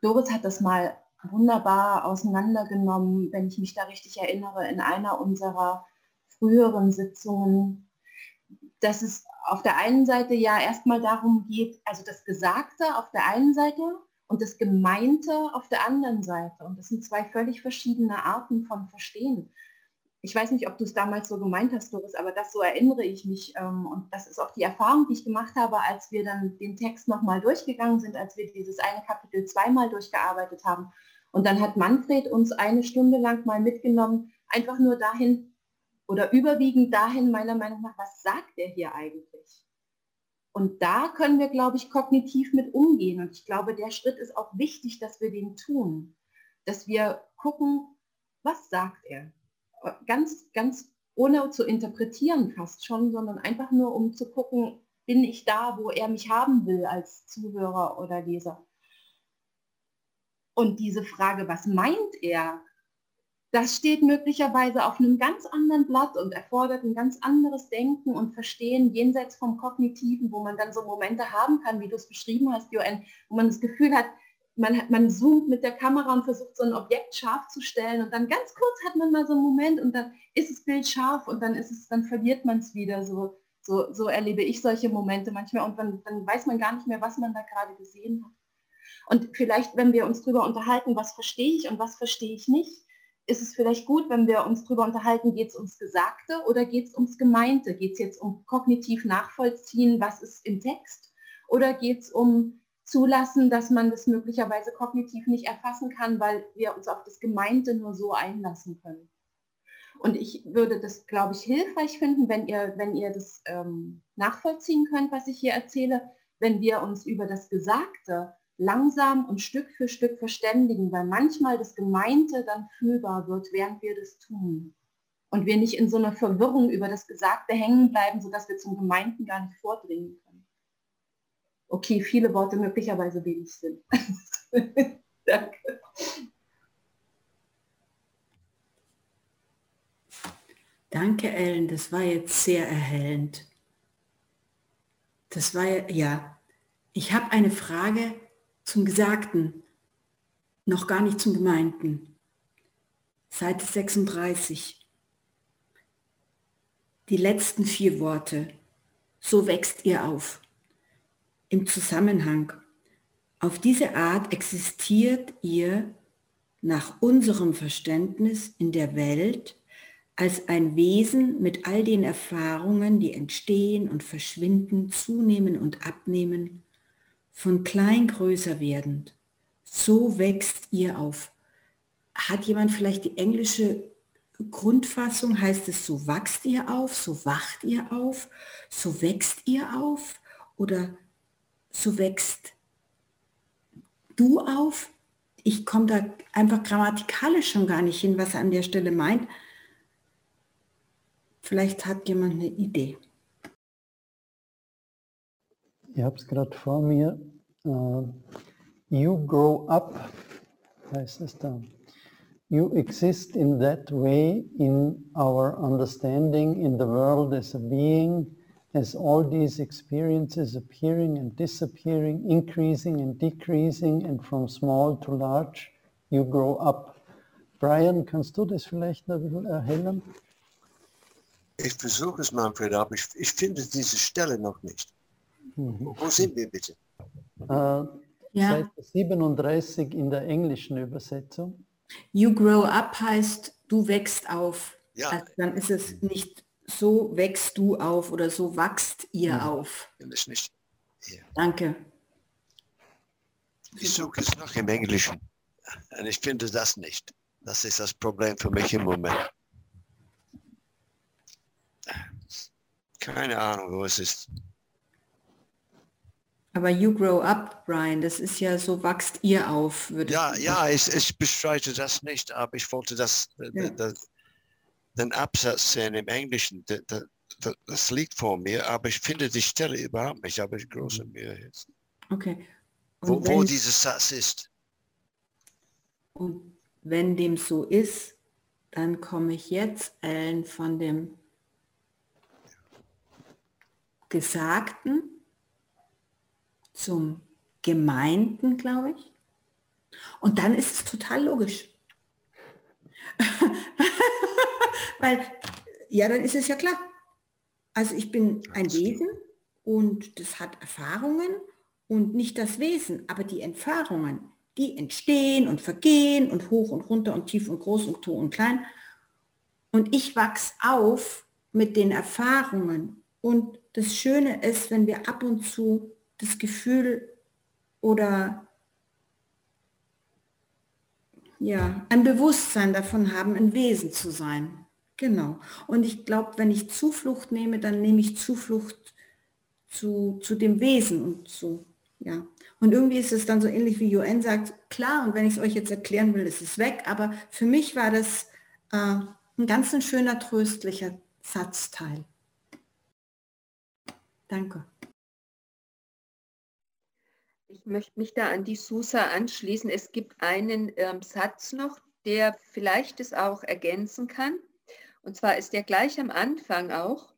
Doris hat das mal wunderbar auseinandergenommen, wenn ich mich da richtig erinnere, in einer unserer früheren Sitzungen, dass es auf der einen Seite ja erstmal darum geht, also das Gesagte auf der einen Seite und das Gemeinte auf der anderen Seite. Und das sind zwei völlig verschiedene Arten von Verstehen ich weiß nicht, ob du es damals so gemeint hast, Doris, aber das so erinnere ich mich. Ähm, und das ist auch die Erfahrung, die ich gemacht habe, als wir dann den Text nochmal durchgegangen sind, als wir dieses eine Kapitel zweimal durchgearbeitet haben. Und dann hat Manfred uns eine Stunde lang mal mitgenommen, einfach nur dahin oder überwiegend dahin, meiner Meinung nach, was sagt er hier eigentlich? Und da können wir, glaube ich, kognitiv mit umgehen. Und ich glaube, der Schritt ist auch wichtig, dass wir den tun. Dass wir gucken, was sagt er? Ganz, ganz ohne zu interpretieren fast schon, sondern einfach nur um zu gucken, bin ich da, wo er mich haben will als Zuhörer oder Leser. Und diese Frage, was meint er, das steht möglicherweise auf einem ganz anderen Blatt und erfordert ein ganz anderes Denken und Verstehen jenseits vom Kognitiven, wo man dann so Momente haben kann, wie du es beschrieben hast, Joanne, wo man das Gefühl hat, man, man zoomt mit der Kamera und versucht so ein Objekt scharf zu stellen und dann ganz kurz hat man mal so einen Moment und dann ist das Bild scharf und dann ist es, dann verliert man es wieder. So, so, so erlebe ich solche Momente manchmal und dann, dann weiß man gar nicht mehr, was man da gerade gesehen hat. Und vielleicht, wenn wir uns darüber unterhalten, was verstehe ich und was verstehe ich nicht, ist es vielleicht gut, wenn wir uns darüber unterhalten, geht es ums Gesagte oder geht es ums Gemeinte? Geht es jetzt um kognitiv nachvollziehen, was ist im Text? Oder geht es um zulassen, dass man das möglicherweise kognitiv nicht erfassen kann, weil wir uns auf das Gemeinte nur so einlassen können. Und ich würde das, glaube ich, hilfreich finden, wenn ihr, wenn ihr das ähm, nachvollziehen könnt, was ich hier erzähle, wenn wir uns über das Gesagte langsam und Stück für Stück verständigen, weil manchmal das Gemeinte dann fühlbar wird, während wir das tun. Und wir nicht in so einer Verwirrung über das Gesagte hängen bleiben, sodass wir zum Gemeinten gar nicht vordringen können okay, viele Worte möglicherweise wenig sind. <laughs> Danke. Danke, Ellen, das war jetzt sehr erhellend. Das war ja, ich habe eine Frage zum Gesagten, noch gar nicht zum Gemeinten. Seite 36. Die letzten vier Worte. So wächst ihr auf im Zusammenhang. Auf diese Art existiert ihr nach unserem Verständnis in der Welt als ein Wesen mit all den Erfahrungen, die entstehen und verschwinden, zunehmen und abnehmen, von klein größer werdend. So wächst ihr auf. Hat jemand vielleicht die englische Grundfassung? Heißt es, so wachst ihr auf, so wacht ihr auf, so wächst ihr auf? Oder so wächst du auf. Ich komme da einfach grammatikalisch schon gar nicht hin, was er an der Stelle meint. Vielleicht hat jemand eine Idee. ich habe es gerade vor mir, uh, you grow up, heißt es da. You exist in that way in our understanding in the world as a being, as all these experiences appearing and disappearing, increasing and decreasing, and from small to large, you grow up. Brian, kannst du das vielleicht noch ein bisschen erhellen? Ich versuche es, Manfred, aber ich, ich finde diese Stelle noch nicht. Mhm. Wo sind wir bitte? Äh, ja. Seite 37 in der englischen Übersetzung. You grow up heißt, du wächst auf. Ja. Also dann ist es nicht so wächst du auf oder so wachst ihr mhm. auf. Das nicht. Ja. Danke. Ich suche es noch im Englischen. Und ich finde das nicht. Das ist das Problem für mich im Moment. Keine Ahnung, wo es ist. Aber you grow up, Brian, das ist ja so, wachst ihr auf. Würde ja, ich ja, ich, ich bestreite das nicht, aber ich wollte das, ja. das den Absatz sehen im Englischen. Das, das, das, liegt vor mir, aber ich finde die Stelle überhaupt nicht, aber ich große Mühe jetzt. Okay. wo, wo dieses Satz ist. Und wenn dem so ist, dann komme ich jetzt, Ellen, von dem Gesagten zum Gemeinten, glaube ich. Und dann ist es total logisch. Weil, ja, dann ist es ja klar. Also ich bin ein Wesen und das hat Erfahrungen und nicht das Wesen, aber die Erfahrungen, die entstehen und vergehen und hoch und runter und tief und groß und to und klein. Und ich wachse auf mit den Erfahrungen. Und das Schöne ist, wenn wir ab und zu das Gefühl oder ja, ein Bewusstsein davon haben, ein Wesen zu sein. Genau. Und ich glaube, wenn ich Zuflucht nehme, dann nehme ich Zuflucht zu, zu dem Wesen und so. Ja. Und irgendwie ist es dann so ähnlich wie UN sagt, klar, und wenn ich es euch jetzt erklären will, ist es weg. Aber für mich war das äh, ein ganz ein schöner, tröstlicher Satzteil. Danke. Ich möchte mich da an die Susa anschließen. Es gibt einen ähm, Satz noch, der vielleicht es auch ergänzen kann. Und zwar ist der gleich am Anfang auch.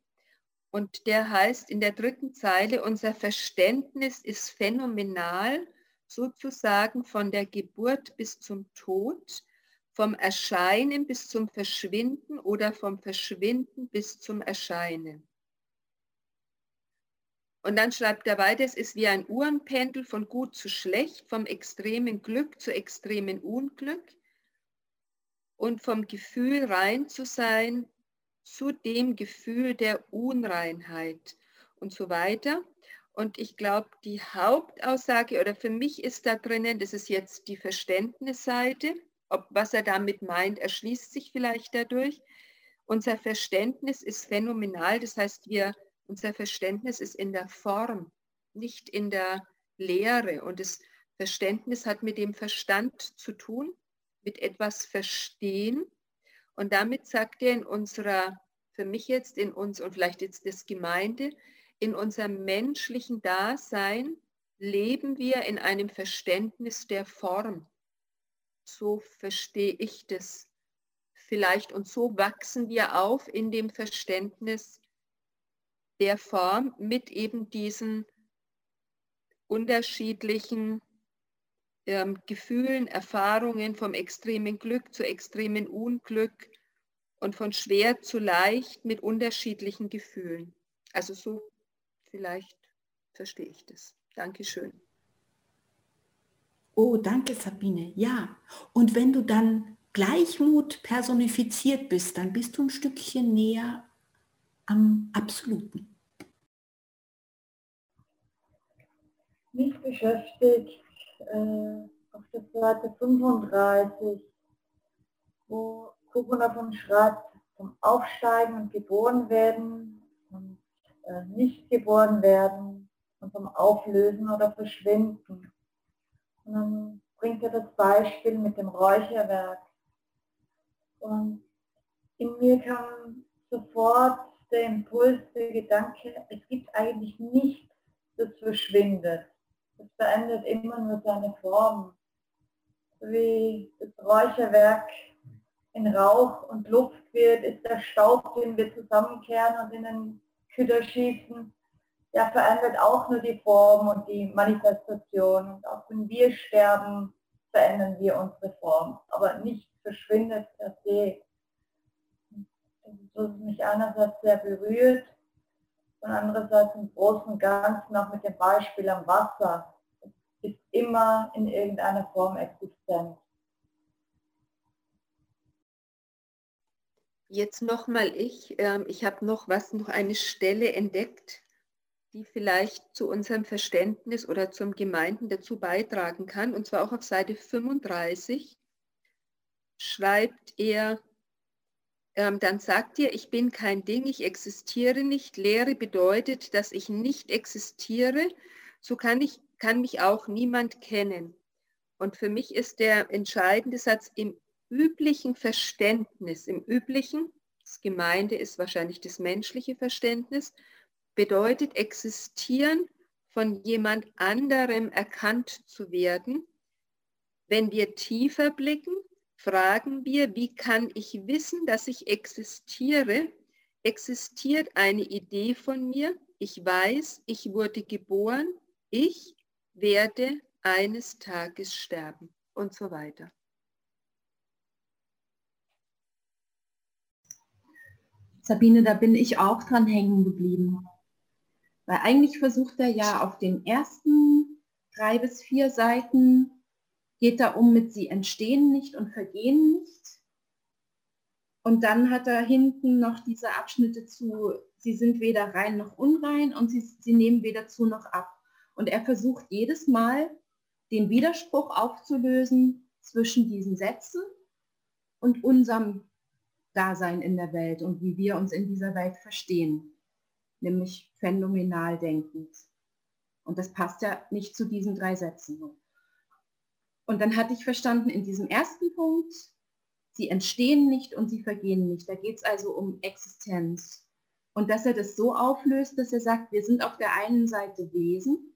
Und der heißt in der dritten Zeile, unser Verständnis ist phänomenal, sozusagen von der Geburt bis zum Tod, vom Erscheinen bis zum Verschwinden oder vom Verschwinden bis zum Erscheinen. Und dann schreibt er weiter, es ist wie ein Uhrenpendel von gut zu schlecht, vom extremen Glück zu extremen Unglück und vom Gefühl rein zu sein zu dem Gefühl der Unreinheit und so weiter. Und ich glaube, die Hauptaussage oder für mich ist da drinnen, das ist jetzt die Verständnisseite, ob was er damit meint, erschließt sich vielleicht dadurch. Unser Verständnis ist phänomenal, das heißt, wir unser Verständnis ist in der Form, nicht in der Lehre. Und das Verständnis hat mit dem Verstand zu tun, mit etwas verstehen. Und damit sagt er in unserer, für mich jetzt in uns und vielleicht jetzt das Gemeinde, in unserem menschlichen Dasein leben wir in einem Verständnis der Form. So verstehe ich das vielleicht und so wachsen wir auf in dem Verständnis der Form mit eben diesen unterschiedlichen ähm, Gefühlen, Erfahrungen vom extremen Glück zu extremen Unglück und von schwer zu leicht mit unterschiedlichen Gefühlen. Also so vielleicht verstehe ich das. Dankeschön. Oh, danke Sabine. Ja, und wenn du dann Gleichmut personifiziert bist, dann bist du ein Stückchen näher am Absoluten. mich beschäftigt äh, auf der Seite 35, wo Kupuna von schreibt, vom Aufsteigen und geboren werden und äh, nicht geboren werden und vom Auflösen oder Verschwinden. Und dann bringt er das Beispiel mit dem Räucherwerk. Und in mir kam sofort der Impuls, der Gedanke, es gibt eigentlich nichts, das verschwindet. Es verändert immer nur seine Form. Wie das Räucherwerk in Rauch und Luft wird, ist der Staub, den wir zusammenkehren und in den Küder schießen, der verändert auch nur die Form und die Manifestation. Und auch wenn wir sterben, verändern wir unsere Form. Aber nichts verschwindet per se. Das ist mich einerseits sehr berührt und andererseits im Großen und Ganzen auch mit dem Beispiel am Wasser. Ist immer in irgendeiner Form existent. Jetzt nochmal ich. Ähm, ich habe noch was, noch eine Stelle entdeckt, die vielleicht zu unserem Verständnis oder zum Gemeinden dazu beitragen kann. Und zwar auch auf Seite 35 schreibt er, ähm, dann sagt ihr, ich bin kein Ding, ich existiere nicht. Lehre bedeutet, dass ich nicht existiere. So kann, ich, kann mich auch niemand kennen. Und für mich ist der entscheidende Satz im üblichen Verständnis, im üblichen, das Gemeinde ist wahrscheinlich das menschliche Verständnis, bedeutet existieren, von jemand anderem erkannt zu werden. Wenn wir tiefer blicken, fragen wir, wie kann ich wissen, dass ich existiere? Existiert eine Idee von mir? Ich weiß, ich wurde geboren, ich werde eines Tages sterben und so weiter. Sabine, da bin ich auch dran hängen geblieben. Weil eigentlich versucht er ja auf den ersten drei bis vier Seiten geht da um mit sie entstehen nicht und vergehen nicht. Und dann hat er hinten noch diese Abschnitte zu, sie sind weder rein noch unrein und sie, sie nehmen weder zu noch ab. Und er versucht jedes Mal den Widerspruch aufzulösen zwischen diesen Sätzen und unserem Dasein in der Welt und wie wir uns in dieser Welt verstehen, nämlich phänomenal denkend. Und das passt ja nicht zu diesen drei Sätzen. Und dann hatte ich verstanden, in diesem ersten Punkt, sie entstehen nicht und sie vergehen nicht. Da geht es also um Existenz. Und dass er das so auflöst, dass er sagt, wir sind auf der einen Seite Wesen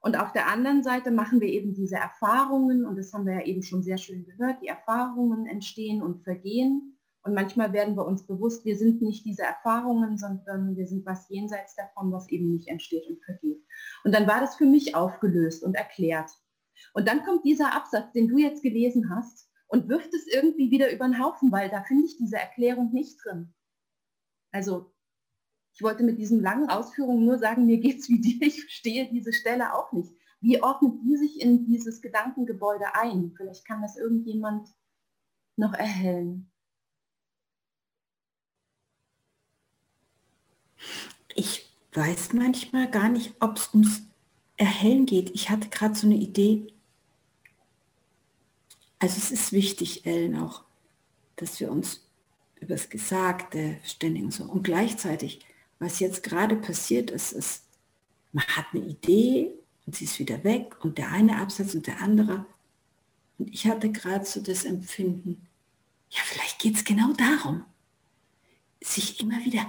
und auf der anderen Seite machen wir eben diese Erfahrungen, und das haben wir ja eben schon sehr schön gehört, die Erfahrungen entstehen und vergehen. Und manchmal werden wir uns bewusst, wir sind nicht diese Erfahrungen, sondern wir sind was jenseits davon, was eben nicht entsteht und vergeht. Und dann war das für mich aufgelöst und erklärt. Und dann kommt dieser Absatz, den du jetzt gelesen hast, und wirft es irgendwie wieder über den Haufen, weil da finde ich diese Erklärung nicht drin. Also ich wollte mit diesen langen Ausführungen nur sagen, mir geht es wie dir, ich verstehe diese Stelle auch nicht. Wie ordnet die sich in dieses Gedankengebäude ein? Vielleicht kann das irgendjemand noch erhellen. Ich weiß manchmal gar nicht, ob es ums Erhellen geht. Ich hatte gerade so eine Idee. Also es ist wichtig, Ellen, auch, dass wir uns über das Gesagte ständigen so. Und gleichzeitig, was jetzt gerade passiert ist, ist, man hat eine Idee und sie ist wieder weg und der eine Absatz und der andere. Und ich hatte gerade so das Empfinden, ja, vielleicht geht es genau darum, sich immer wieder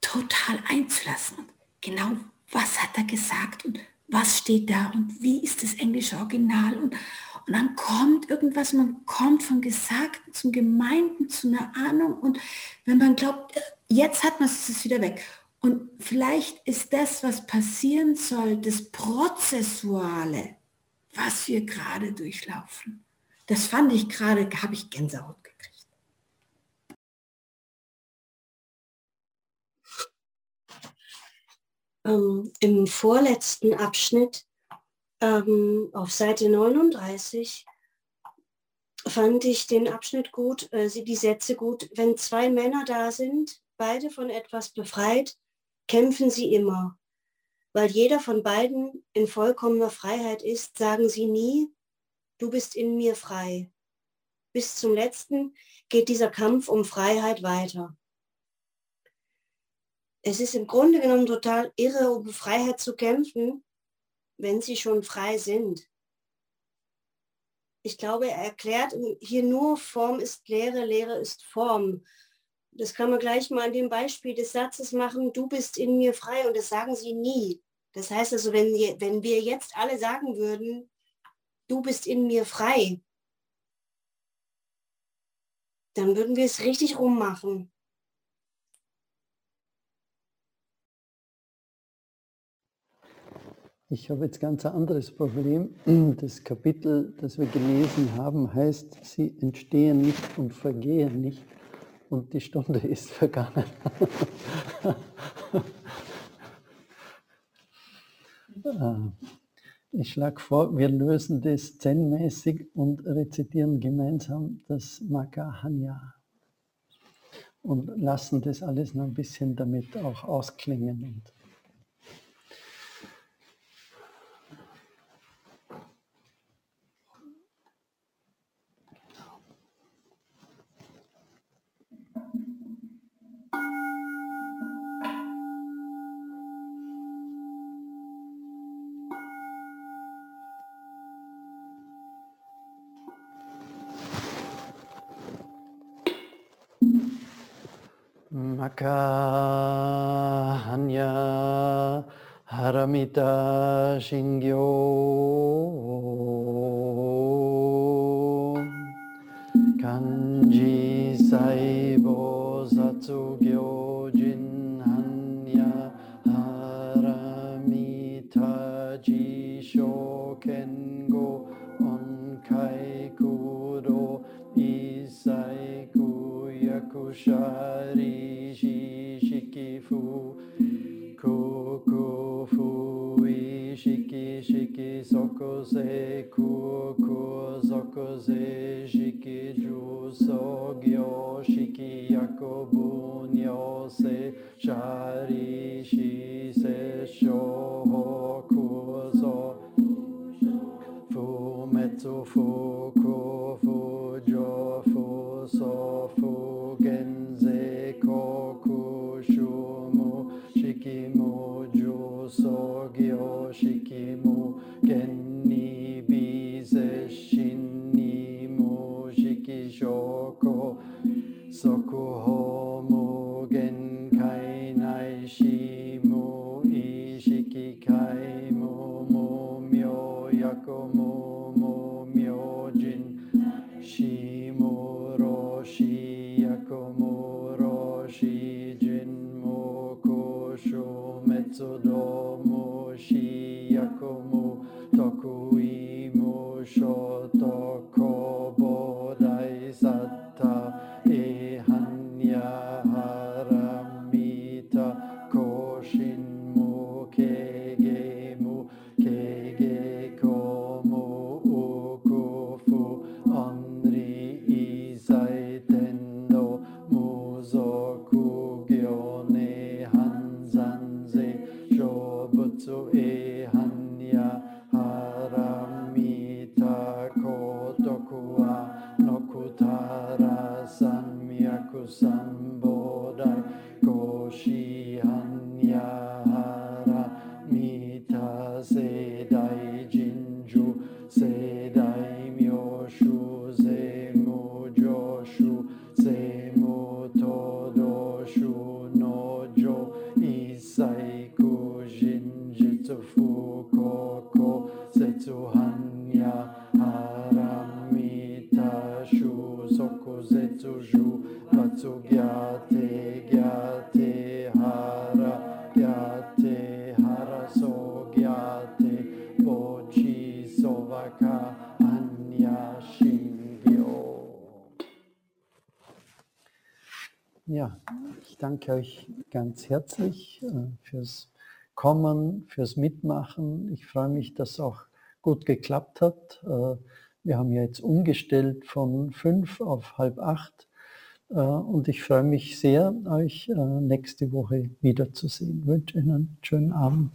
total einzulassen. Genau, was hat er gesagt und was steht da und wie ist das englische Original und, und dann kommt irgendwas, man kommt vom Gesagten zum Gemeinten, zu einer Ahnung und wenn man glaubt, jetzt hat man es, wieder weg. Und vielleicht ist das, was passieren soll, das Prozessuale, was wir gerade durchlaufen. Das fand ich gerade, habe ich Gänsehaut gekriegt. ähm, im vorletzten Abschnitt ähm, auf Seite 39 fand ich den Abschnitt gut, äh, die Sätze gut. Wenn zwei Männer da sind, beide von etwas befreit, kämpfen sie immer. Weil jeder von beiden in vollkommener Freiheit ist, sagen sie nie, du bist in mir frei. Bis zum letzten geht dieser Kampf um Freiheit weiter es ist im Grunde genommen total irre, um Freiheit zu kämpfen, wenn sie schon frei sind. Ich glaube, er erklärt hier nur, Form ist Lehre, Lehre ist Form. Das kann man gleich mal an dem Beispiel des Satzes machen, du bist in mir frei und das sagen sie nie. Das heißt also, wenn, wenn wir jetzt alle sagen würden, du bist in mir frei, dann würden wir es richtig rummachen. Ich habe jetzt ganz ein anderes Problem. <clears throat> Das Kapitel, das wir gelesen haben, heißt, sie entstehen nicht und vergehen nicht und die Stunde <laughs> ist vergangen. Ah. Ich schlage vor, wir lösen das zen-mäßig und rezitieren gemeinsam das Magahanya und lassen das alles noch ein bisschen damit auch ausklingen. Und Makahanya Haramita Shingyo. Kanji Saibo koze ku kuzo koze shiki ju so gyo shiki yakobu nyo se shari shi se sho ho kuzo fumetsu fu тому всіякому, такуємо, що тако. Danke euch ganz herzlich äh, fürs Kommen, fürs Mitmachen. Ich freue mich, dass auch gut geklappt hat. Äh, Wir haben ja jetzt umgestellt von fünf auf halb acht. Äh, Und ich freue mich sehr, euch nächste Woche wiederzusehen. Ich wünsche Ihnen einen schönen Abend.